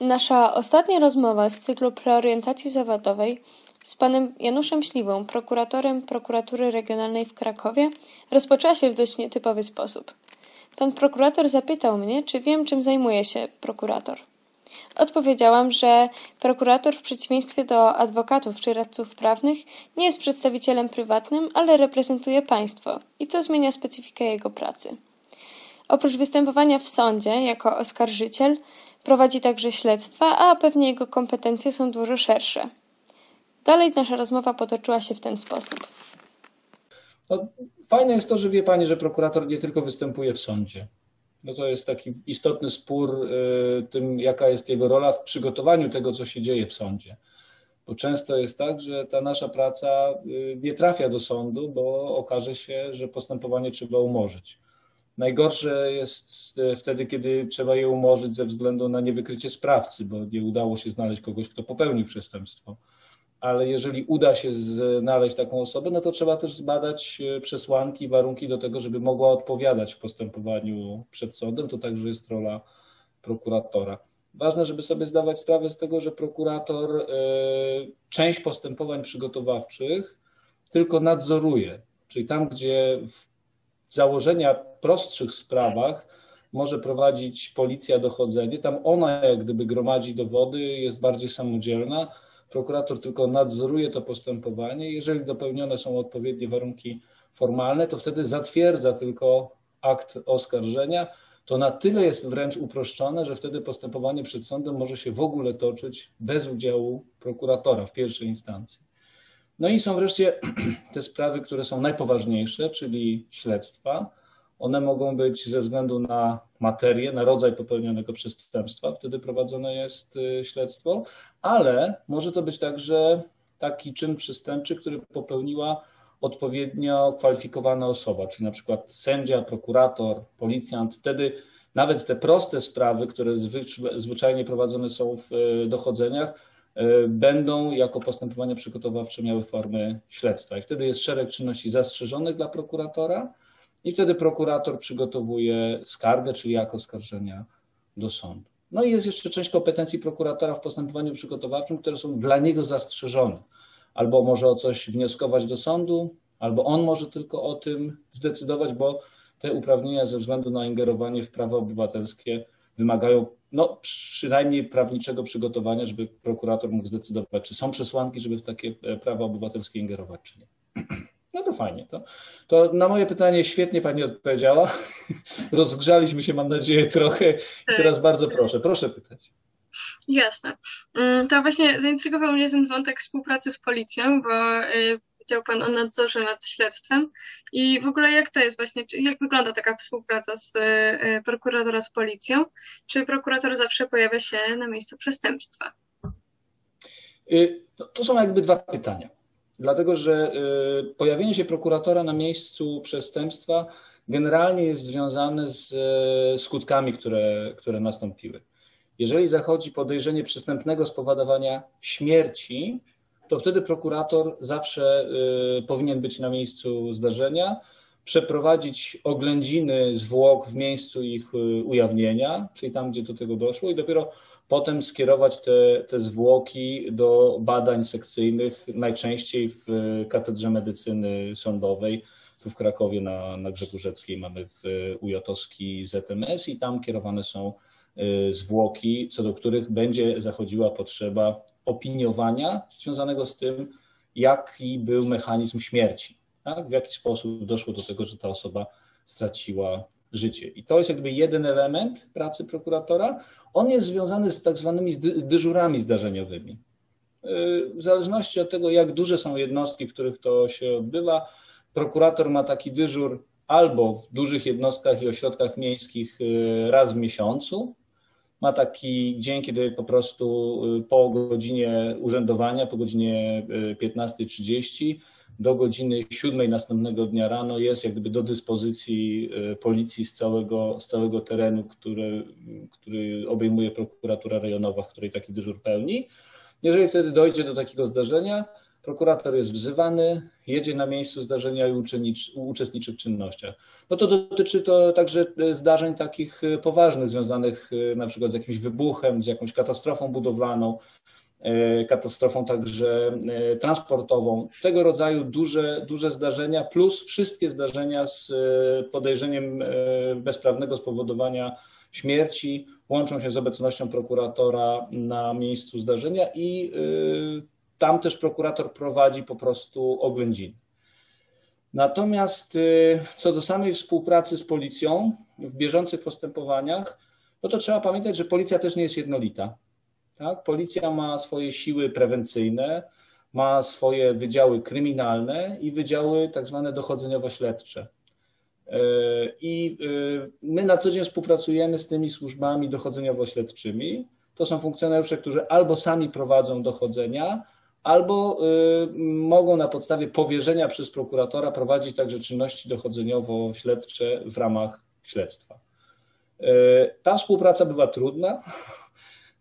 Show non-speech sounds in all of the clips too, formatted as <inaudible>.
Nasza ostatnia rozmowa z cyklu preorientacji zawodowej z panem Januszem Śliwą, prokuratorem Prokuratury Regionalnej w Krakowie, rozpoczęła się w dość nietypowy sposób. Pan prokurator zapytał mnie, czy wiem, czym zajmuje się prokurator. Odpowiedziałam, że prokurator w przeciwieństwie do adwokatów czy radców prawnych nie jest przedstawicielem prywatnym, ale reprezentuje państwo i to zmienia specyfikę jego pracy. Oprócz występowania w sądzie jako oskarżyciel, prowadzi także śledztwa, a pewnie jego kompetencje są dużo szersze. Dalej nasza rozmowa potoczyła się w ten sposób. No, fajne jest to, że wie Pani, że prokurator nie tylko występuje w sądzie. No to jest taki istotny spór y, tym, jaka jest jego rola w przygotowaniu tego, co się dzieje w sądzie. Bo często jest tak, że ta nasza praca y, nie trafia do sądu, bo okaże się, że postępowanie trzeba umorzyć. Najgorsze jest y, wtedy, kiedy trzeba je umorzyć ze względu na niewykrycie sprawcy, bo nie udało się znaleźć kogoś, kto popełnił przestępstwo ale jeżeli uda się znaleźć taką osobę, no to trzeba też zbadać e, przesłanki, warunki do tego, żeby mogła odpowiadać w postępowaniu przed sądem. To także jest rola prokuratora. Ważne, żeby sobie zdawać sprawę z tego, że prokurator e, część postępowań przygotowawczych tylko nadzoruje, czyli tam, gdzie założenia prostszych sprawach może prowadzić policja dochodzenie, tam ona jak gdyby gromadzi dowody, jest bardziej samodzielna, prokurator tylko nadzoruje to postępowanie. Jeżeli dopełnione są odpowiednie warunki formalne, to wtedy zatwierdza tylko akt oskarżenia. To na tyle jest wręcz uproszczone, że wtedy postępowanie przed sądem może się w ogóle toczyć bez udziału prokuratora w pierwszej instancji. No i są wreszcie <clears throat> te sprawy, które są najpoważniejsze, czyli śledztwa one mogą być ze względu na materię, na rodzaj popełnionego przestępstwa, wtedy prowadzone jest y, śledztwo, ale może to być także taki czyn przestępczy, który popełniła odpowiednio kwalifikowana osoba, czyli na przykład sędzia, prokurator, policjant. Wtedy nawet te proste sprawy, które zwyczajnie prowadzone są w y, dochodzeniach, y, będą jako postępowania przygotowawcze miały formy śledztwa. I wtedy jest szereg czynności zastrzeżonych dla prokuratora, i wtedy prokurator przygotowuje skargę, czyli akt oskarżenia do sądu. No i jest jeszcze część kompetencji prokuratora w postępowaniu przygotowawczym, które są dla niego zastrzeżone. Albo może o coś wnioskować do sądu, albo on może tylko o tym zdecydować, bo te uprawnienia ze względu na ingerowanie w prawa obywatelskie wymagają no, przynajmniej prawniczego przygotowania, żeby prokurator mógł zdecydować, czy są przesłanki, żeby w takie e, prawa obywatelskie ingerować, czy nie. <clears throat> No to fajnie. To, to na moje pytanie świetnie Pani odpowiedziała. <laughs> Rozgrzaliśmy się, mam nadzieję, trochę. I tak. teraz bardzo proszę, proszę pytać. Jasne. Mm, to właśnie zaintrygował mnie ten wątek współpracy z policją, bo y, powiedział Pan o nadzorze nad śledztwem i w ogóle jak to jest właśnie, jak wygląda taka współpraca z y, prokuratora z policją? Czy prokurator zawsze pojawia się na miejscu przestępstwa? Y, to są jakby dwa pytania dlatego że y, pojawienie się prokuratora na miejscu przestępstwa generalnie jest związane z y, skutkami, które, które nastąpiły. Jeżeli zachodzi podejrzenie przestępnego spowodowania śmierci, to wtedy prokurator zawsze y, powinien być na miejscu zdarzenia, przeprowadzić oględziny zwłok w miejscu ich ujawnienia, czyli tam, gdzie do tego doszło, i dopiero potem skierować te, te zwłoki do badań sekcyjnych, najczęściej w Katedrze Medycyny Sądowej. Tu w Krakowie na, na Rzeckiej mamy w UJ-owski ZMS i tam kierowane są y, zwłoki, co do których będzie zachodziła potrzeba opiniowania związanego z tym, jaki był mechanizm śmierci, tak? w jaki sposób doszło do tego, że ta osoba straciła życie. I to jest jakby jeden element pracy prokuratora. On jest związany z tak zwanymi dyżurami zdarzeniowymi. W zależności od tego, jak duże są jednostki, w których to się odbywa, prokurator ma taki dyżur albo w dużych jednostkach i ośrodkach miejskich y, raz w miesiącu. Ma taki dzień, kiedy po prostu y, po godzinie urzędowania, po godzinie 15.30 y, do godziny 7 następnego dnia rano jest jak gdyby do dyspozycji e, policji z całego, z całego terenu, który, który obejmuje prokuratura rejonowa, w której taki dyżur pełni. Jeżeli wtedy dojdzie do takiego zdarzenia, prokurator jest wzywany, jedzie na miejscu zdarzenia i uczestniczy w czynnościach. No to dotyczy to także zdarzeń takich poważnych, związanych na przykład z jakimś wybuchem, z jakąś katastrofą budowlaną, katastrofą także transportową. Tego rodzaju duże, duże zdarzenia, plus wszystkie zdarzenia z podejrzeniem bezprawnego spowodowania śmierci łączą się z obecnością prokuratora na miejscu zdarzenia i tam też prokurator prowadzi po prostu oględziny. Natomiast co do samej współpracy z policją w bieżących postępowaniach, no to trzeba pamiętać, że policja też nie jest jednolita. Tak? Policja ma swoje siły prewencyjne, ma swoje wydziały kryminalne i wydziały tak zwane dochodzeniowo-śledcze. E, I e, my na co dzień współpracujemy z tymi służbami dochodzeniowo-śledczymi. To są funkcjonariusze, którzy albo sami prowadzą dochodzenia, albo e, mogą na podstawie powierzenia przez prokuratora prowadzić także czynności dochodzeniowo-śledcze w ramach śledztwa. Ta współpraca bywa trudna,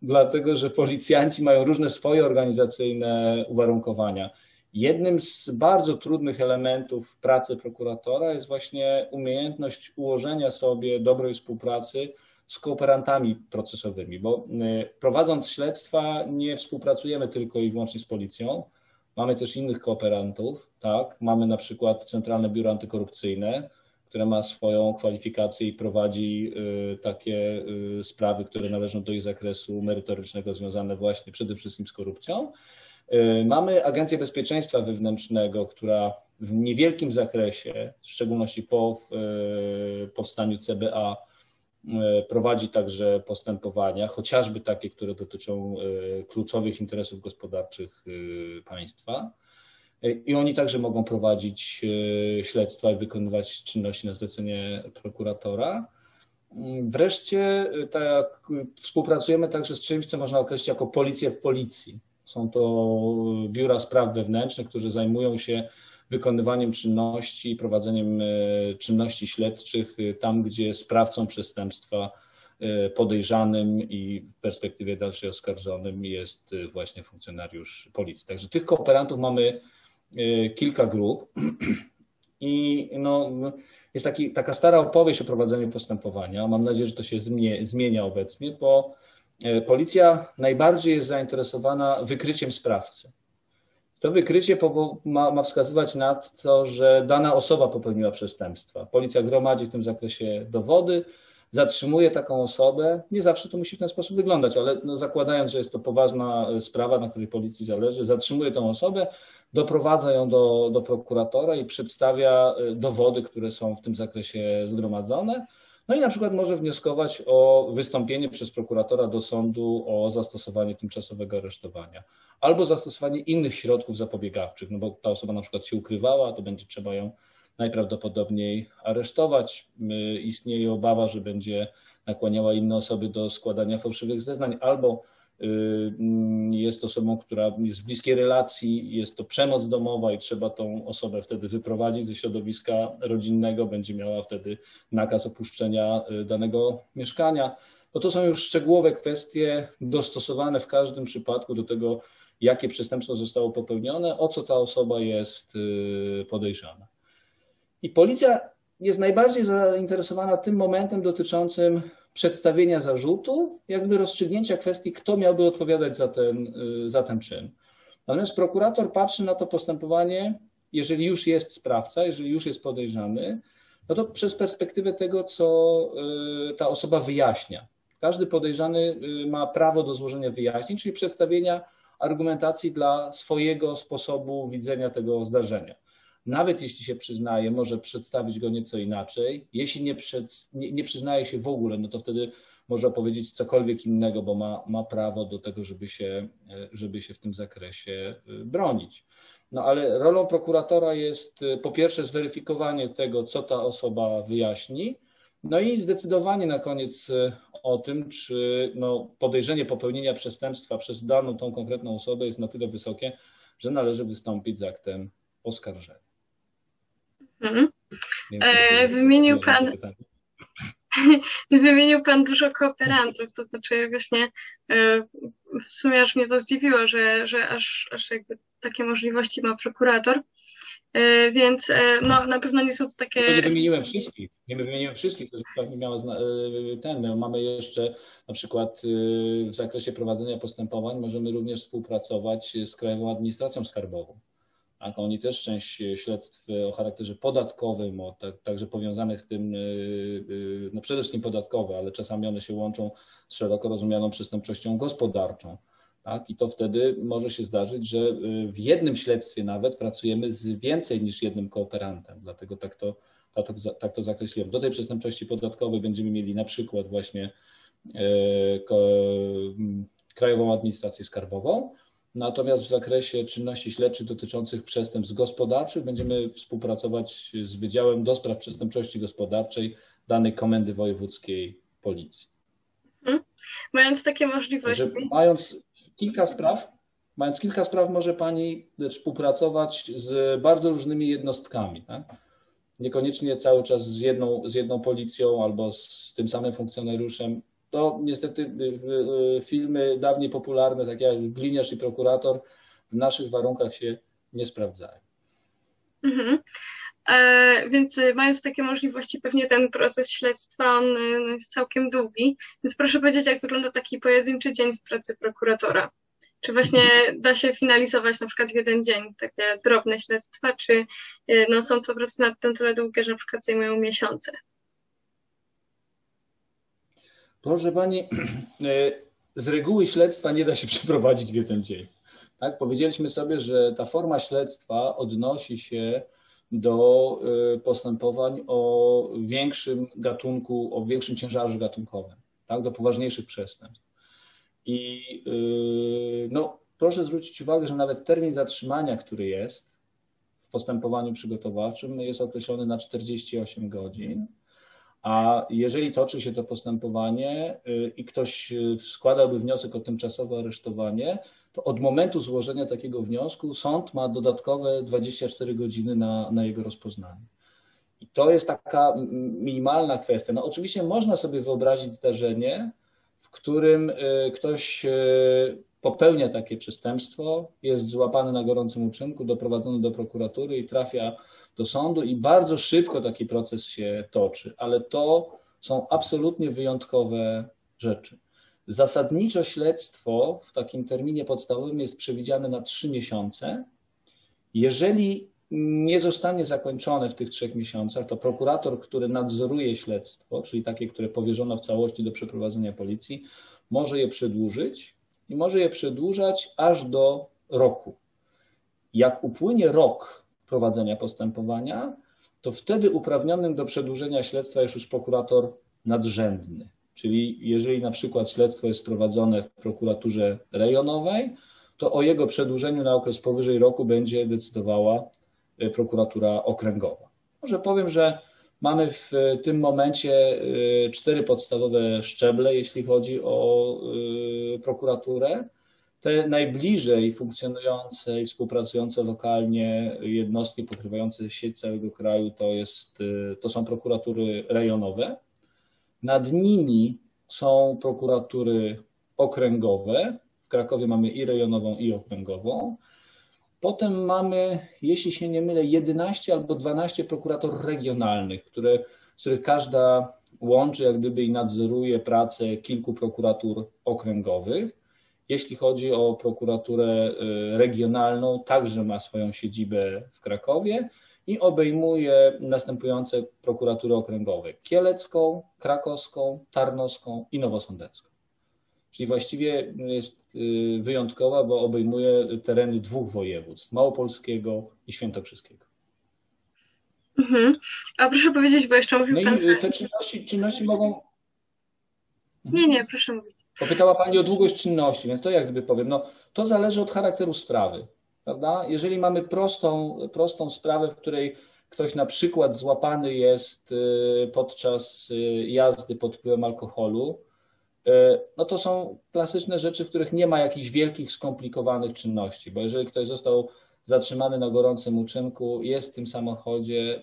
dlatego że policjanci mają różne swoje organizacyjne uwarunkowania. Jednym z bardzo trudnych elementów pracy prokuratora jest właśnie umiejętność ułożenia sobie dobrej współpracy z kooperantami procesowymi, bo y, prowadząc śledztwa nie współpracujemy tylko i wyłącznie z policją, mamy też innych kooperantów, tak? Mamy na przykład Centralne Biuro Antykorupcyjne, które ma swoją kwalifikację i prowadzi y, takie y, sprawy, które należą do ich zakresu merytorycznego, związane właśnie przede wszystkim z korupcją. Y, mamy Agencję Bezpieczeństwa Wewnętrznego, która w niewielkim zakresie, w szczególności po powstaniu CBA, prowadzi także postępowania, chociażby takie, które dotyczą kluczowych interesów gospodarczych państwa. I oni także mogą prowadzić śledztwa i wykonywać czynności na zlecenie prokuratora. Wreszcie tak, współpracujemy także z czymś, co można określić jako policję w policji. Są to biura spraw wewnętrznych, które zajmują się wykonywaniem czynności prowadzeniem e, czynności śledczych e, tam, gdzie sprawcą przestępstwa e, podejrzanym i w perspektywie dalszej oskarżonym jest właśnie funkcjonariusz policji. Także tych kooperantów mamy kilka grup <clears throat> i no, jest taki, taka stara opowieść o prowadzeniu postępowania. Mam nadzieję, że to się zmienia obecnie, bo E, policja najbardziej jest zainteresowana wykryciem sprawcy. To wykrycie ma, wskazywać na to, że dana osoba popełniła przestępstwa. Policja gromadzi w tym zakresie dowody, zatrzymuje taką osobę. Nie zawsze to musi w ten sposób wyglądać, ale no zakładając, że jest to poważna e, sprawa, na której policji zależy, zatrzymuje tą osobę, doprowadza ją do, do prokuratora i przedstawia e, dowody, które są w tym zakresie zgromadzone. No i na przykład może wnioskować o wystąpienie przez prokuratora do sądu o zastosowanie tymczasowego aresztowania albo zastosowanie innych środków zapobiegawczych, no bo ta osoba na przykład się ukrywała, to będzie trzeba ją najprawdopodobniej aresztować. Istnieje obawa, że będzie nakłaniała inne osoby do składania fałszywych zeznań albo Y, jest osobą, która jest w bliskiej relacji, jest to przemoc domowa i trzeba tą osobę wtedy wyprowadzić ze środowiska rodzinnego, będzie miała wtedy nakaz opuszczenia y, danego mieszkania. No to są już szczegółowe kwestie dostosowane w każdym przypadku do tego, jakie przestępstwo zostało popełnione, o co ta osoba jest y, podejrzana. I policja jest najbardziej zainteresowana tym momentem dotyczącym przedstawienia zarzutu, jakby rozstrzygnięcia kwestii, kto miałby odpowiadać za ten, y, za ten czyn. Natomiast prokurator patrzy na to postępowanie, jeżeli już jest sprawca, jeżeli już jest podejrzany, no to przez perspektywę tego, co y, ta osoba wyjaśnia. Każdy podejrzany y, ma prawo do złożenia wyjaśnień, czyli przedstawienia argumentacji dla swojego sposobu widzenia tego zdarzenia nawet jeśli się przyznaje, może przedstawić go nieco inaczej. Jeśli nie, przed, nie, nie przyznaje się w ogóle, no to wtedy może powiedzieć cokolwiek innego, bo ma, ma prawo do tego, żeby się, żeby się w tym zakresie y, bronić. No ale rolą prokuratora jest y, po pierwsze zweryfikowanie tego, co ta osoba wyjaśni, no i zdecydowanie na koniec o tym, czy no, podejrzenie popełnienia przestępstwa przez daną tą konkretną osobę jest na tyle wysokie, że należy wystąpić z aktem oskarżenia. Mhm. E, wymienił Pan. <laughs> Wymienił Pan dużo kooperantów, to znaczy właśnie e, w sumie aż mnie to zdziwiło, że, że aż, aż jakby takie możliwości ma prokurator. E, więc no, na pewno nie są to takie. No nie wymieniłem wszystkich. Nie wymieniłem wszystkich, którzy pewnie miało e, ten. Mamy jeszcze na przykład w zakresie prowadzenia postępowań możemy również współpracować z Krajową Administracją Skarbową. Tak, oni też część śledztw o charakterze podatkowym, o, tak, także powiązanych z tym, no przede wszystkim podatkowe, ale czasami one się łączą z szeroko rozumianą przestępczością gospodarczą. Tak? I to wtedy może się zdarzyć, że w jednym śledztwie nawet pracujemy z więcej niż jednym kooperantem. Dlatego tak to, tak to, tak to zakreśliłem. Do tej przestępczości podatkowej będziemy mieli na przykład właśnie e, Krajową Administrację Skarbową. Natomiast w zakresie czynności śledczych dotyczących przestępstw gospodarczych będziemy współpracować z Wydziałem do Spraw Przestępczości Gospodarczej danej Komendy Wojewódzkiej Policji. Hmm. Mając takie możliwości. mając kilka spraw, mając kilka spraw, może Pani współpracować z bardzo różnymi jednostkami. Tak? Niekoniecznie cały czas z jedną, z jedną policją albo z tym samym funkcjonariuszem. To niestety y, y, y, filmy dawniej popularne, takie jak Gliniarz i Prokurator, w naszych warunkach się nie sprawdzają. Mhm. E, więc mając takie możliwości, pewnie ten proces śledztwa on no, jest całkiem długi. Więc proszę powiedzieć, jak wygląda taki pojedynczy dzień w pracy prokuratora? Czy właśnie da się finalizować na przykład w jeden dzień takie drobne śledztwa, czy no, są to prace nad tym tyle długie, że na przykład zajmują miesiące? Proszę Pani, <clears throat> e, z reguły śledztwa nie da się <laughs> przeprowadzić w jeden dzień. Tak? Powiedzieliśmy sobie, że ta forma śledztwa odnosi się do y, postępowań o większym gatunku, o większym ciężarze gatunkowym, tak, do poważniejszych przestępstw. I y, no, proszę zwrócić uwagę, że nawet termin zatrzymania, który jest w postępowaniu przygotowawczym, jest określony na 48 godzin. A jeżeli toczy się to postępowanie y, i ktoś składałby wniosek o tymczasowe aresztowanie, to od momentu złożenia takiego wniosku sąd ma dodatkowe 24 godziny na, na jego rozpoznanie. I to jest taka minimalna kwestia. No oczywiście można sobie wyobrazić zdarzenie, w którym y, ktoś y, popełnia takie przestępstwo, jest złapany na gorącym uczynku, doprowadzony do prokuratury i trafia do sądu i bardzo szybko taki proces się toczy, ale to są absolutnie wyjątkowe rzeczy. Zasadniczo śledztwo w takim terminie podstawowym jest przewidziane na trzy miesiące. Jeżeli nie zostanie zakończone w tych trzech miesiącach, to prokurator, który nadzoruje śledztwo, czyli takie, które powierzono w całości do przeprowadzenia policji, może je przedłużyć i może je przedłużać aż do roku. Jak upłynie rok prowadzenia postępowania, to wtedy uprawnionym do przedłużenia śledztwa jest już prokurator nadrzędny. Czyli jeżeli na przykład śledztwo jest prowadzone w prokuraturze rejonowej, to o jego przedłużeniu na okres powyżej roku będzie decydowała e, prokuratura okręgowa. Może powiem, że mamy w tym momencie e, cztery podstawowe szczeble, jeśli chodzi o e, prokuraturę. Te najbliżej funkcjonujące i współpracujące lokalnie jednostki pokrywające sieć całego kraju to, jest, to są prokuratury rejonowe. Nad nimi są prokuratury okręgowe. W Krakowie mamy i rejonową, i okręgową. Potem mamy, jeśli się nie mylę, 11 albo 12 prokurator regionalnych, które, z których każda łączy jak gdyby i nadzoruje pracę kilku prokuratur okręgowych. Jeśli chodzi o prokuraturę y, regionalną, także ma swoją siedzibę w Krakowie i obejmuje następujące prokuratury okręgowe: kielecką, krakowską, tarnowską i nowosądecką. Czyli właściwie jest y, wyjątkowa, bo obejmuje tereny dwóch województw: małopolskiego i świętokrzyskiego. Mhm. A proszę powiedzieć, bo jeszcze mówił no pan... i te czynności, czynności mogą... Nie, nie, proszę mówić. Popytała Pani o długość czynności, więc to jak gdyby powiem, no to zależy od charakteru sprawy. Prawda? Jeżeli mamy prostą, prostą sprawę, w której ktoś na przykład złapany jest y, podczas y, jazdy pod wpływem alkoholu, y, no to są klasyczne rzeczy, w których nie ma jakichś wielkich, skomplikowanych czynności, bo jeżeli ktoś został zatrzymany na gorącym uczynku, jest w tym samochodzie,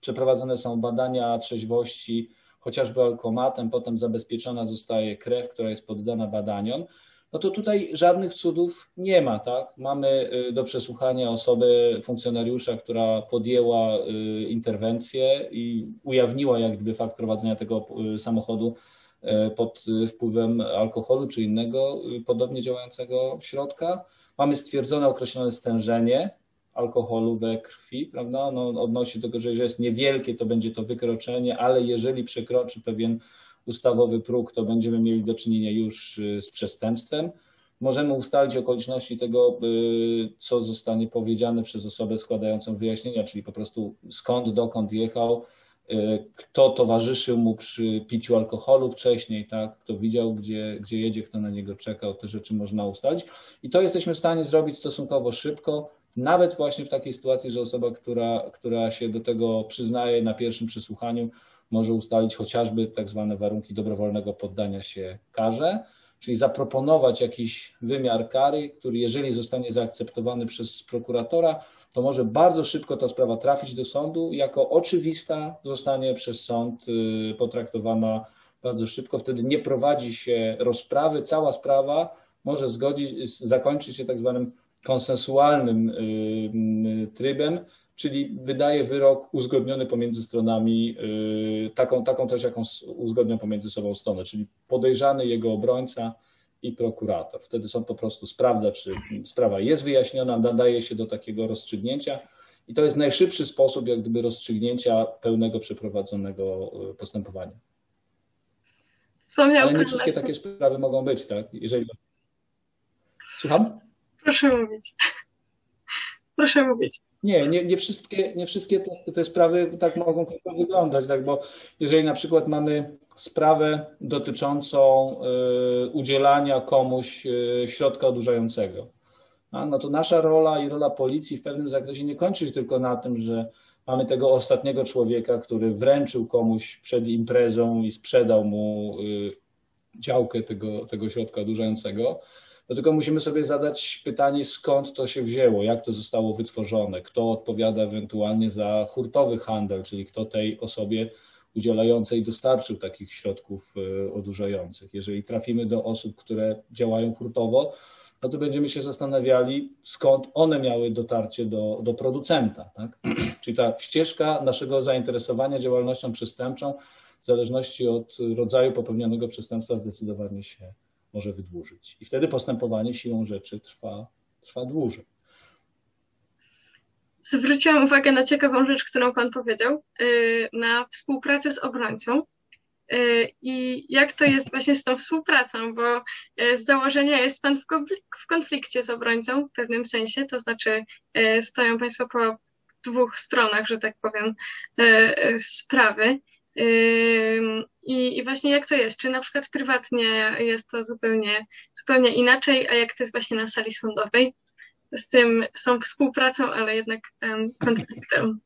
przeprowadzone są badania trzeźwości, chociażby alkomatem, potem zabezpieczona zostaje krew, która jest poddana badaniom, no to tutaj żadnych cudów nie ma, tak? Mamy do przesłuchania osobę, funkcjonariusza, która podjęła interwencję i ujawniła jak gdyby fakt prowadzenia tego samochodu pod wpływem alkoholu czy innego podobnie działającego środka. Mamy stwierdzone określone stężenie alkoholu we krwi, prawda? No, odnosi do tego, że jeżeli jest niewielkie, to będzie to wykroczenie, ale jeżeli przekroczy pewien ustawowy próg, to będziemy mieli do czynienia już y, z przestępstwem. Możemy ustalić okoliczności tego, y, co zostanie powiedziane przez osobę składającą wyjaśnienia, czyli po prostu skąd, dokąd jechał, y, kto towarzyszył mu przy piciu alkoholu wcześniej, tak? kto widział, gdzie, gdzie jedzie, kto na niego czekał, te rzeczy można ustalić. I to jesteśmy w stanie zrobić stosunkowo szybko, nawet właśnie w takiej sytuacji, że osoba, która, która się do tego przyznaje na pierwszym przesłuchaniu, może ustalić chociażby tak zwane warunki dobrowolnego poddania się karze, czyli zaproponować jakiś wymiar kary, który jeżeli zostanie zaakceptowany przez prokuratora, to może bardzo szybko ta sprawa trafić do sądu, jako oczywista zostanie przez sąd y, potraktowana bardzo szybko. Wtedy nie prowadzi się rozprawy, cała sprawa może zgodzić, zakończyć się tak zwanym konsensualnym y, y, trybem, czyli wydaje wyrok uzgodniony pomiędzy stronami, y, taką, taką też, jaką uzgodnią pomiędzy sobą strony, czyli podejrzany jego obrońca i prokurator. Wtedy sąd po prostu sprawdza, czy sprawa jest wyjaśniona, nadaje się do takiego rozstrzygnięcia i to jest najszybszy sposób jak gdyby rozstrzygnięcia pełnego przeprowadzonego postępowania. Ale nie wszystkie takie sprawy mogą być, tak? Jeżeli... Słucham? Proszę mówić. Proszę mówić. Nie, nie, nie wszystkie, nie wszystkie te, te sprawy tak mogą wyglądać, tak, bo jeżeli na przykład mamy sprawę dotyczącą y, udzielania komuś y, środka odurzającego, no to nasza rola i rola policji w pewnym zakresie nie kończy się tylko na tym, że mamy tego ostatniego człowieka, który wręczył komuś przed imprezą i sprzedał mu y, działkę tego, tego środka odurzającego, no tylko musimy sobie zadać pytanie, skąd to się wzięło, jak to zostało wytworzone, kto odpowiada ewentualnie za hurtowy handel, czyli kto tej osobie udzielającej dostarczył takich środków e, odurzających. Jeżeli trafimy do osób, które działają hurtowo, no to będziemy się zastanawiali, skąd one miały dotarcie do, do producenta. Tak? <clears throat> Czyli ta ścieżka naszego zainteresowania działalnością przestępczą, w zależności od rodzaju popełnionego przestępstwa, zdecydowanie się może wydłużyć. I wtedy postępowanie siłą rzeczy trwa, trwa dłużej. Zwróciłam uwagę na ciekawą rzecz, którą Pan powiedział, y, na współpracę z obrońcą. Y, I jak to jest właśnie z tą współpracą, bo y, z założenia jest Pan w konflikcie z obrońcą w pewnym sensie, to znaczy stoją Państwo po dwóch stronach, że tak powiem, sprawy. I, I, właśnie jak to jest? Czy na przykład prywatnie jest to zupełnie, zupełnie inaczej, a jak to jest właśnie na sali sądowej? Z tym, z tą współpracą, ale jednak um, konfliktem.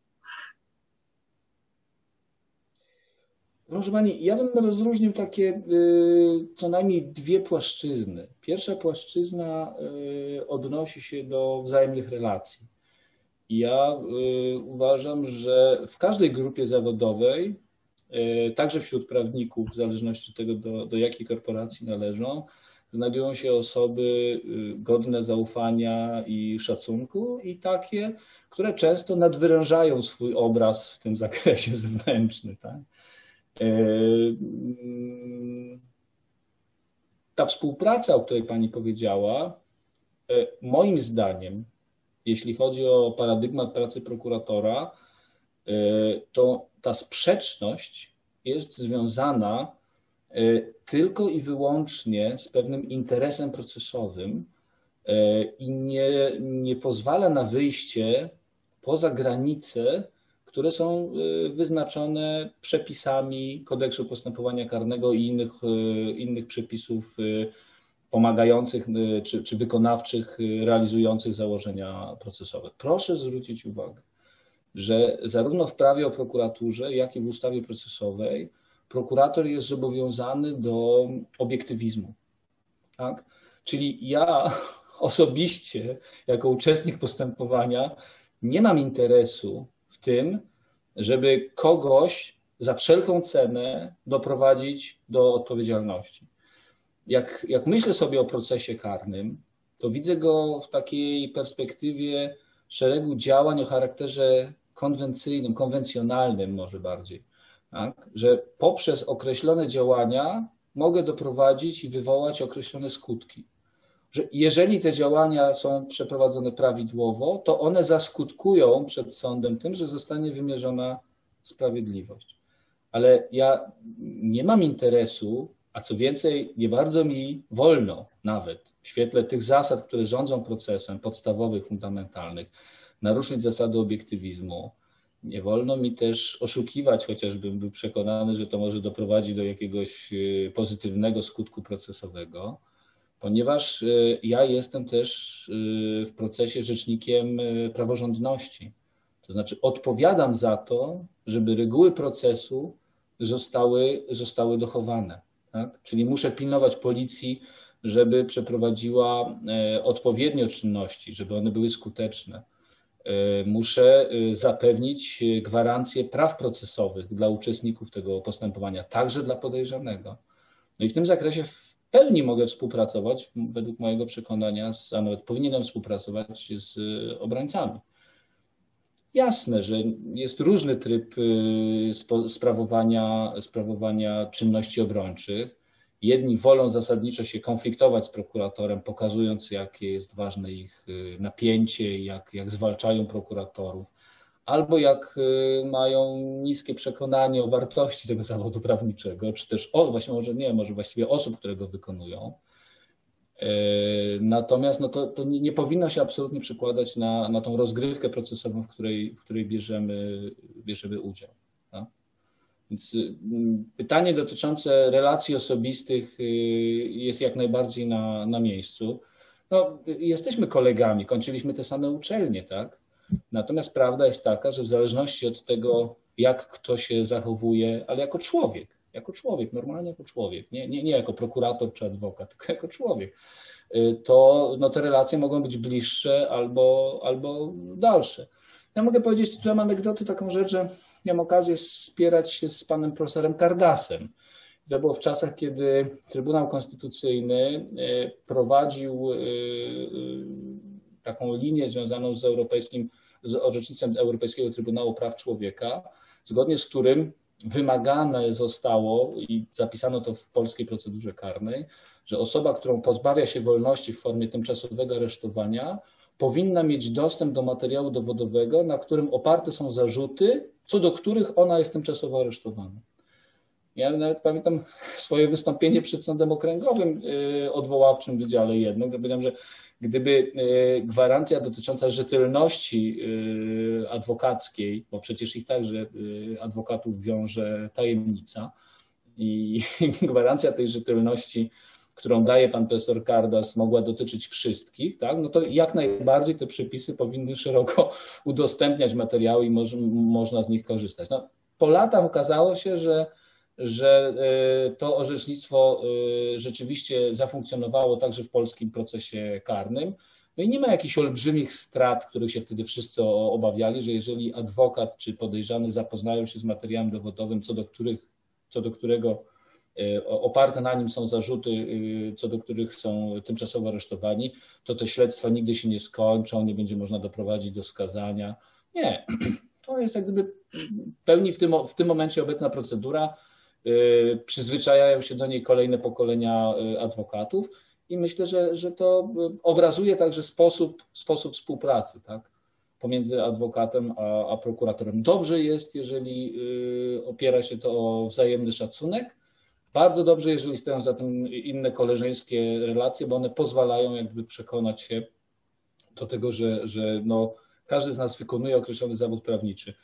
Proszę Pani, ja bym rozróżnił takie y, co najmniej dwie płaszczyzny. Pierwsza płaszczyzna y, odnosi się do wzajemnych relacji. Ja y, uważam, że w każdej grupie zawodowej także wśród prawników, w zależności od tego, do, do jakiej korporacji należą, znajdują się osoby y, godne zaufania i szacunku i takie, które często nadwyrężają swój obraz w tym zakresie <laughs> zewnętrzny. Tak? E, mm, ta współpraca, o której Pani powiedziała, e, moim zdaniem, jeśli chodzi o paradygmat pracy prokuratora, to ta sprzeczność jest związana e, tylko i wyłącznie z pewnym interesem procesowym e, i nie, nie pozwala na wyjście poza granice, które są e, wyznaczone przepisami kodeksu postępowania karnego i innych, innych przepisów pomagających czy, czy wykonawczych, realizujących założenia procesowe. Proszę zwrócić uwagę, że zarówno w prawie o prokuraturze, jak i w ustawie procesowej prokurator jest zobowiązany do obiektywizmu. Tak? Czyli ja <laughs> osobiście, jako uczestnik postępowania, nie mam interesu w tym, żeby kogoś za wszelką cenę doprowadzić do odpowiedzialności. jak, jak myślę sobie o procesie karnym, to widzę go w takiej perspektywie szeregu działań o charakterze konwencyjnym, konwencjonalnym może bardziej. Tak? Że poprzez określone działania mogę doprowadzić i wywołać określone skutki. Że jeżeli te działania są przeprowadzone prawidłowo, to one zaskutkują przed sądem tym, że zostanie wymierzona sprawiedliwość. Ale ja nie mam interesu, a co więcej, nie bardzo mi wolno nawet w świetle tych zasad, które rządzą procesem, podstawowych, fundamentalnych, naruszyć zasady obiektywizmu. Nie wolno mi też oszukiwać, chociażbym był przekonany, że to może doprowadzić do jakiegoś e, pozytywnego skutku procesowego, ponieważ e, ja jestem też e, w procesie rzecznikiem praworządności. To znaczy odpowiadam za to, żeby reguły procesu zostały, zostały dochowane. Tak? Czyli muszę pilnować policji, żeby przeprowadziła odpowiednio czynności, żeby one były skuteczne muszę e, zapewnić gwarancję praw procesowych dla uczestników tego postępowania, także dla podejrzanego. No i w tym zakresie w pełni mogę współpracować, według mojego przekonania, a nawet powinienem współpracować z obrońcami. Jasne, że jest różny tryb e, sprawowania, sprawowania czynności obrończych. Jedni wolą zasadniczo się konfliktować z prokuratorem, pokazując, jakie jest ważne ich y, napięcie, jak, jak zwalczają prokuratorów, albo jak y, mają niskie przekonanie o wartości tego zawodu prawniczego, czy też o, właśnie może nie, może właściwie osób, które go wykonują. Y, natomiast no to, to nie, powinno się absolutnie przekładać na, na tą rozgrywkę procesową, w której, w której bierzemy, bierzemy udział. Więc y, pytanie dotyczące relacji osobistych y, jest jak najbardziej na, na miejscu. No, jesteśmy kolegami, kończyliśmy te same uczelnie, tak? Natomiast prawda jest taka, że w zależności od tego, jak kto się zachowuje, ale jako człowiek, jako człowiek, normalnie jako człowiek, nie, nie, nie jako prokurator czy adwokat, <laughs> tylko jako człowiek, y, to no, te relacje mogą być bliższe albo, albo dalsze. Ja mogę powiedzieć, tu mam anegdoty, taką rzecz, że miałem okazję spierać się z panem profesorem Kardasem. To było w czasach, kiedy Trybunał Konstytucyjny e, prowadził e, e, taką linię związaną z europejskim, z orzecznictwem Europejskiego Trybunału Praw Człowieka, zgodnie z którym wymagane zostało i zapisano to w polskiej procedurze karnej, że osoba, którą pozbawia się wolności w formie tymczasowego aresztowania, powinna mieć dostęp do materiału dowodowego, na którym oparte są zarzuty, co do których ona jest tymczasowo aresztowana. Ja nawet pamiętam swoje wystąpienie przed Sądem Okręgowym y, odwoławczym w Wydziale 1, gdzie powiedziałem, że gdyby y, gwarancja dotycząca rzetelności y, adwokackiej, bo przecież ich także adwokatów wiąże tajemnica i gwarancja tej rzetelności którą daje pan profesor Kardas, mogła dotyczyć wszystkich, tak, no to jak najbardziej te przepisy powinny szeroko <laughs> udostępniać materiały i moż, można z nich korzystać. No, po latach okazało się, że, że e, to orzecznictwo e, rzeczywiście zafunkcjonowało także w polskim procesie karnym. No i nie ma jakichś olbrzymich strat, których się wtedy wszyscy obawiali, że jeżeli adwokat czy podejrzany zapoznają się z materiałem dowodowym, co do, których, co do którego oparte na nim są zarzuty, y, co do których są tymczasowo aresztowani, to te śledztwa nigdy się nie skończą, nie będzie można doprowadzić do skazania. Nie, <clears throat> to jest jak gdyby pełni w tym, w tym momencie obecna procedura. Y, przyzwyczajają się do niej kolejne pokolenia adwokatów i myślę, że, że to obrazuje także sposób, sposób współpracy tak, pomiędzy adwokatem a, a prokuratorem. Dobrze jest, jeżeli opiera się to o wzajemny szacunek, bardzo dobrze, jeżeli stoją za tym inne koleżeńskie relacje, bo one pozwalają jakby przekonać się do tego, że, że no, każdy z nas wykonuje określony zawód prawniczy.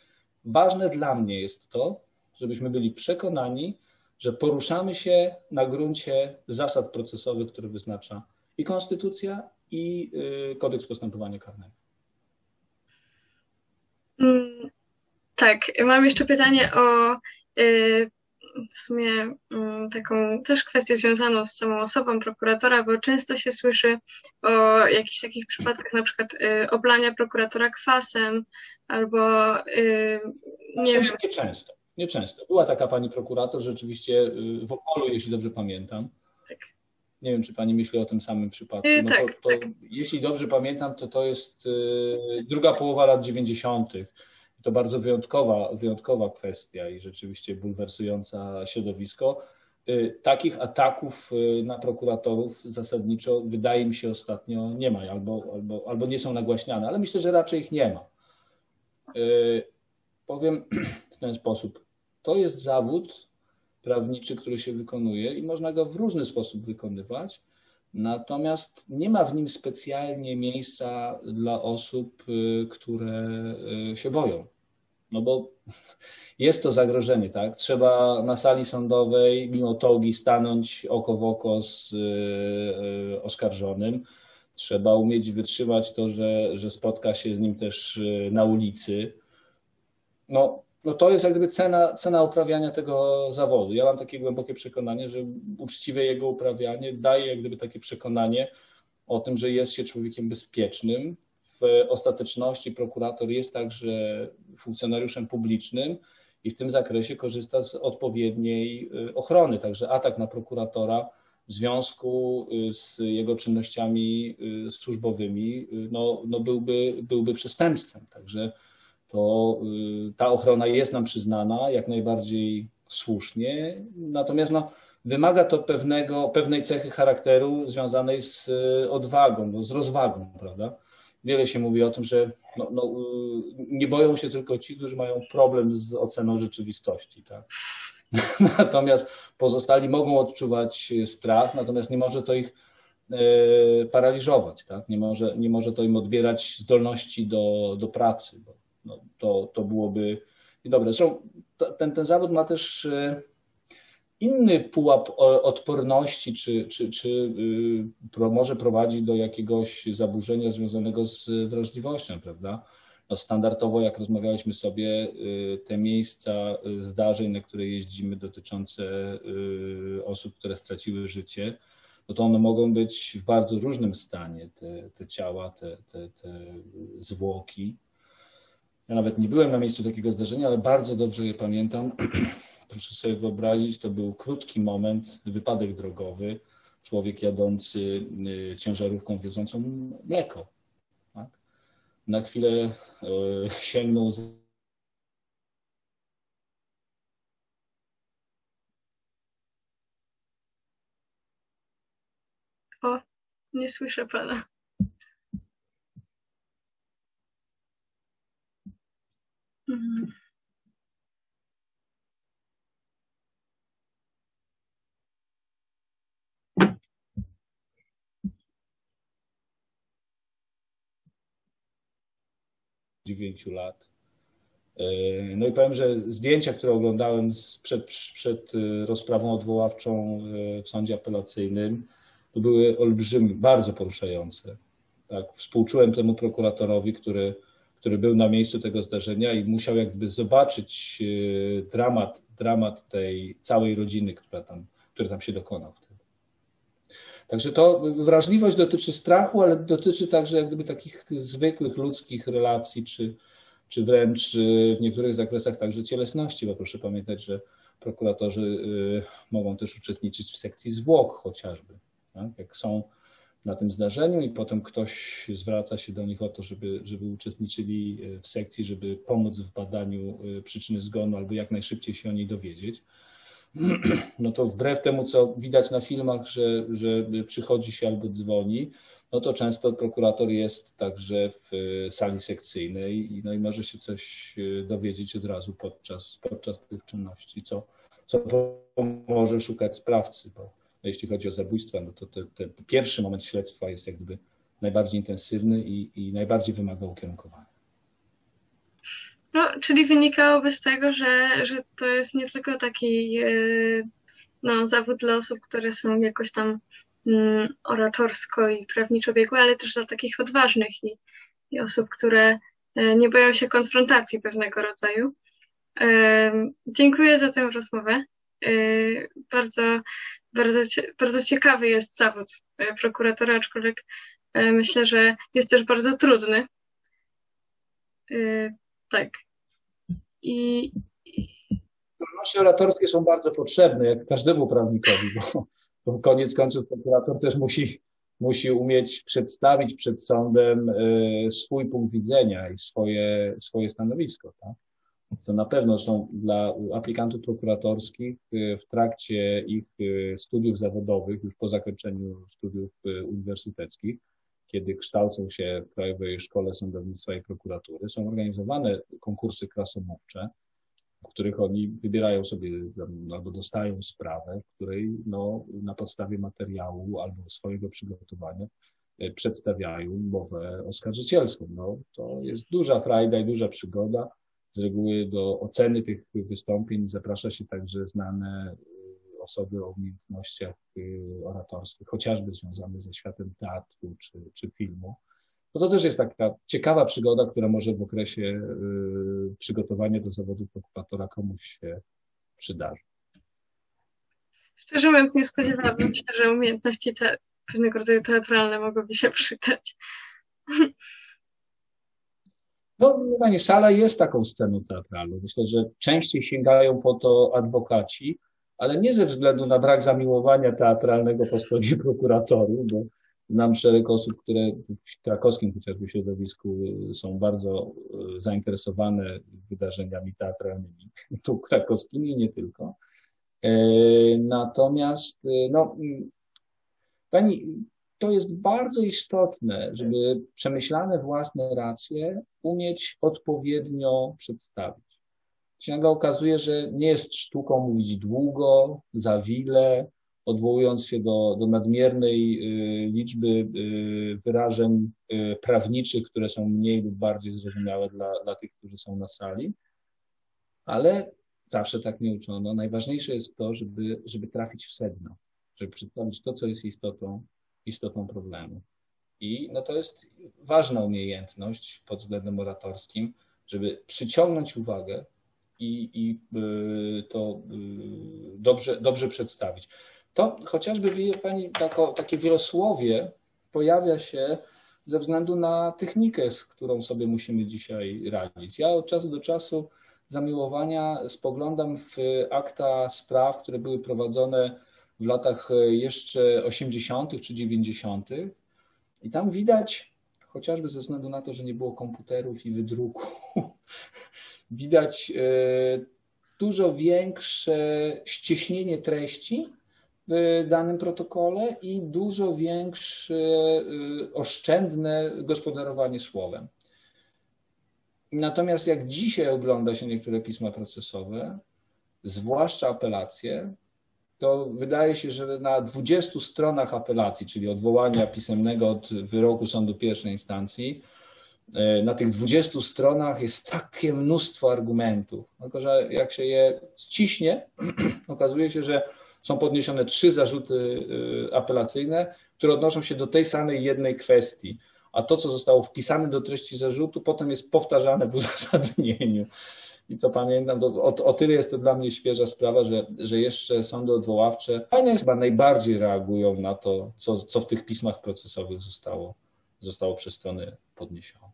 Ważne dla mnie jest to, żebyśmy byli przekonani, że poruszamy się na gruncie zasad procesowych, które wyznacza i konstytucja, i y, kodeks postępowania karnego. Mm, tak, mam jeszcze pytanie o y, w sumie mm, taką też kwestię związaną z samą osobą prokuratora, bo często się słyszy o jakichś takich przypadkach, na przykład y, oblania prokuratora kwasem, albo y, nie wiem. Nieczęsto, nieczęsto. Była taka pani prokurator rzeczywiście y, w Opolu, jeśli dobrze pamiętam. Tak. Nie wiem, czy pani myśli o tym samym przypadku. No tak, to, to, tak. Jeśli dobrze pamiętam, to to jest druga połowa lat 90. To bardzo wyjątkowa, wyjątkowa kwestia i rzeczywiście bulwersująca środowisko. Yy, takich ataków yy, na prokuratorów zasadniczo wydaje mi się ostatnio nie ma albo, albo, albo nie są nagłaśniane, ale myślę, że raczej ich nie ma. Yy, powiem <clears throat> w ten sposób. To jest zawód prawniczy, który się wykonuje i można go w różny sposób wykonywać. Natomiast nie ma w nim specjalnie miejsca dla osób, y, które y, się boją. No bo <laughs> jest to zagrożenie, tak? Trzeba na sali sądowej, mimo togi, stanąć oko w oko z y, oskarżonym. Trzeba umieć wytrzymać to, że, że spotka się z nim też na ulicy. No, no to jest jak gdyby cena, cena uprawiania tego zawodu. Ja mam takie głębokie przekonanie, że uczciwe jego uprawianie daje jak gdyby takie przekonanie o tym, że jest się człowiekiem bezpiecznym. W ostateczności prokurator jest także funkcjonariuszem publicznym i w tym zakresie korzysta z odpowiedniej y, ochrony. Także atak na prokuratora w związku y, z jego czynnościami y, służbowymi no, no byłby, byłby przestępstwem. Także to y, ta ochrona jest nam przyznana jak najbardziej słusznie, natomiast no, wymaga to pewnego, pewnej cechy charakteru związanej z y, odwagą, no, z rozwagą, prawda? Wiele się mówi o tym, że no, no, y, nie boją się tylko ci, którzy mają problem z oceną rzeczywistości, tak? <laughs> Natomiast pozostali mogą odczuwać strach, natomiast nie może to ich paraliżować, tak? Nie może, nie może to im odbierać zdolności do, do pracy, bo no, to, to byłoby dobre. Zresztą ten, ten zawód ma też e, inny pułap odporności, czy, czy, czy y, może prowadzić do jakiegoś zaburzenia związanego z wrażliwością, prawda? No standardowo, jak rozmawialiśmy sobie, y, te miejsca y, zdarzeń, na które jeździmy, dotyczące osób, które straciły życie, no to one mogą być w bardzo różnym stanie, te, te ciała, te, te, te zwłoki. Ja nawet nie byłem na miejscu takiego zdarzenia, ale bardzo dobrze je pamiętam. <clears throat> Proszę sobie wyobrazić, to był krótki moment, wypadek drogowy, człowiek jadący y, ciężarówką wiozącą mleko. Tak? Na chwilę y, sięgnął O, nie słyszę pana. Mhm. dziewięciu lat. E, no i powiem, że zdjęcia, które oglądałem przed, przed e, rozprawą odwoławczą e, w sądzie apelacyjnym, to były olbrzymie, bardzo poruszające. Tak, współczułem temu prokuratorowi, który który był na miejscu tego zdarzenia i musiał jakby zobaczyć e, dramat, dramat tej całej rodziny, która tam, który tam się dokonał. Także to wrażliwość dotyczy strachu, ale dotyczy także jak gdyby takich zwykłych ludzkich relacji, czy, czy wręcz e, w niektórych zakresach także cielesności, bo proszę pamiętać, że prokuratorzy e, mogą też uczestniczyć w sekcji zwłok chociażby. Tak? Jak są na tym zdarzeniu i potem ktoś zwraca się do nich o to, żeby, żeby uczestniczyli w sekcji, żeby pomóc w badaniu e, przyczyny zgonu albo jak najszybciej się o niej dowiedzieć. <clears throat> No to wbrew temu, co widać na filmach, że, że przychodzi się albo dzwoni, no to często prokurator jest także w e, sali sekcyjnej i, no i może się coś e, dowiedzieć od razu podczas, podczas tych czynności, co, co może szukać sprawcy, bo jeśli chodzi o zabójstwa, no to ten pierwszy moment śledztwa jest jak gdyby najbardziej intensywny i, i najbardziej wymaga ukierunkowania. No, czyli wynikałoby z tego, że, że to jest nie tylko taki e, no, zawód dla osób, które są jakoś tam mm, oratorsko i prawniczo biegłe, ale też dla takich odważnych i, i osób, które e, nie boją się konfrontacji pewnego rodzaju. E, dziękuję za tę rozmowę. Bardzo bardzo, bardzo ciekawy jest zawód e, prokuratora, aczkolwiek e, myślę, że jest też bardzo trudny. E, tak. I. Zdolności oratorskie są bardzo potrzebne, jak każdemu prawnikowi, bo, bo koniec końców prokurator też musi, musi umieć przedstawić przed sądem swój punkt widzenia i swoje, swoje stanowisko. Tak? To na pewno zresztą dla aplikantów prokuratorskich y, w trakcie ich y, studiów zawodowych, już po zakończeniu studiów uniwersyteckich, kiedy kształcą się w Krajowej Szkole Sądownictwa i Prokuratury, są organizowane konkursy klasomówcze, w których oni wybierają sobie albo dostają sprawę, w której no, na podstawie materiału albo swojego przygotowania przedstawiają mowę oskarżycielską. No, to jest duża frajda i duża przygoda. Z reguły do oceny tych wystąpień zaprasza się także znane e, osoby o umiejętnościach e, oratorskich, chociażby związane ze światem teatru czy, czy filmu. No to też jest taka ciekawa przygoda, która może w okresie y, przygotowania do zawodu prokuratora komuś się przydarzy. Szczerze mówiąc, nie spodziewałabym się, że umiejętności te, pewnego rodzaju teatralne mogłyby się przydać. No, pani sala jest taką sceną teatralną. Myślę, że częściej sięgają po to adwokaci, ale nie ze względu na brak zamiłowania teatralnego po stronie <laughs> prokuratorów, bo Znam szereg osób, które w krakowskim chociażby środowisku y, są bardzo y, zainteresowane wydarzeniami teatralnymi, <laughs> tu krakowskimi nie tylko. E, natomiast, y, no, mm, pani, to jest bardzo istotne, żeby przemyślane własne racje umieć odpowiednio przedstawić. Się nagle okazuje, że nie jest sztuką mówić długo, za wile, odwołując się do, do nadmiernej y, liczby y, wyrażeń y, prawniczych, które są mniej lub bardziej zrozumiałe dla, dla tych, którzy są na sali, ale zawsze tak nie uczono. Najważniejsze jest to, żeby, żeby trafić w sedno, żeby przedstawić to, co jest istotą, istotą problemu. I no to jest ważna umiejętność pod względem oratorskim, żeby przyciągnąć uwagę i, i to dobrze, dobrze przedstawić. To chociażby, wie Pani, tako, takie wielosłowie pojawia się ze względu na technikę, z którą sobie musimy dzisiaj radzić. Ja od czasu do czasu zamiłowania spoglądam w akta spraw, które były prowadzone w latach jeszcze 80. czy 90. I tam widać, chociażby ze względu na to, że nie było komputerów i wydruku, <laughs> widać e, dużo większe ścieśnienie treści w danym protokole i dużo większe y, oszczędne gospodarowanie słowem. Natomiast jak dzisiaj ogląda się niektóre pisma procesowe, zwłaszcza apelacje, to wydaje się, że na 20 stronach apelacji, czyli odwołania pisemnego od wyroku sądu pierwszej instancji, y, na tych 20 stronach jest takie mnóstwo argumentów. Tylko, że jak się je ściśnie, <clears throat> okazuje się, że są podniesione trzy zarzuty y, apelacyjne, które odnoszą się do tej samej jednej kwestii. A to, co zostało wpisane do treści zarzutu, potem jest powtarzane w uzasadnieniu. I to pamiętam, o, o tyle jest to dla mnie świeża sprawa, że, że jeszcze sądy odwoławcze fajnie chyba najbardziej reagują na to, co, co w tych pismach procesowych zostało, zostało przez strony podniesione.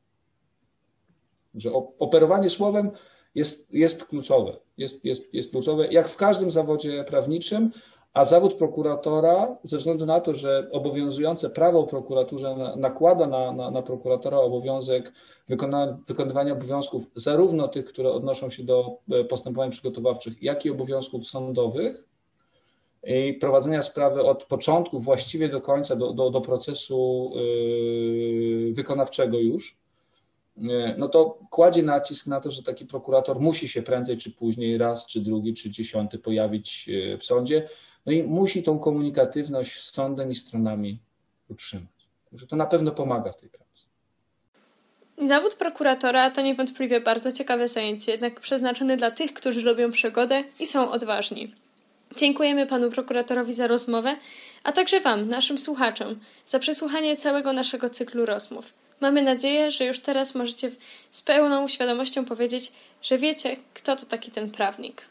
Że operowanie słowem jest, jest kluczowe. Jest, jest, jest kluczowe, jak w każdym zawodzie prawniczym, a zawód prokuratora, ze względu na to, że obowiązujące prawo o prokuraturze nakłada na, na, na prokuratora obowiązek wykona, wykonywania obowiązków zarówno tych, które odnoszą się do e, postępowań przygotowawczych, jak i obowiązków sądowych i prowadzenia sprawy od początku właściwie do końca, do, do, do procesu yy, wykonawczego już, no to kładzie nacisk na to, że taki prokurator musi się prędzej czy później, raz, czy drugi, czy dziesiąty pojawić e, w sądzie, no i musi tą komunikatywność z sądem i stronami utrzymać. Także to na pewno pomaga w tej pracy. Zawód prokuratora to niewątpliwie bardzo ciekawe zajęcie, jednak przeznaczone dla tych, którzy lubią przygodę i są odważni. Dziękujemy panu prokuratorowi za rozmowę, a także wam, naszym słuchaczom, za przesłuchanie całego naszego cyklu rozmów. Mamy nadzieję, że już teraz możecie z pełną świadomością powiedzieć, że wiecie, kto to taki ten prawnik.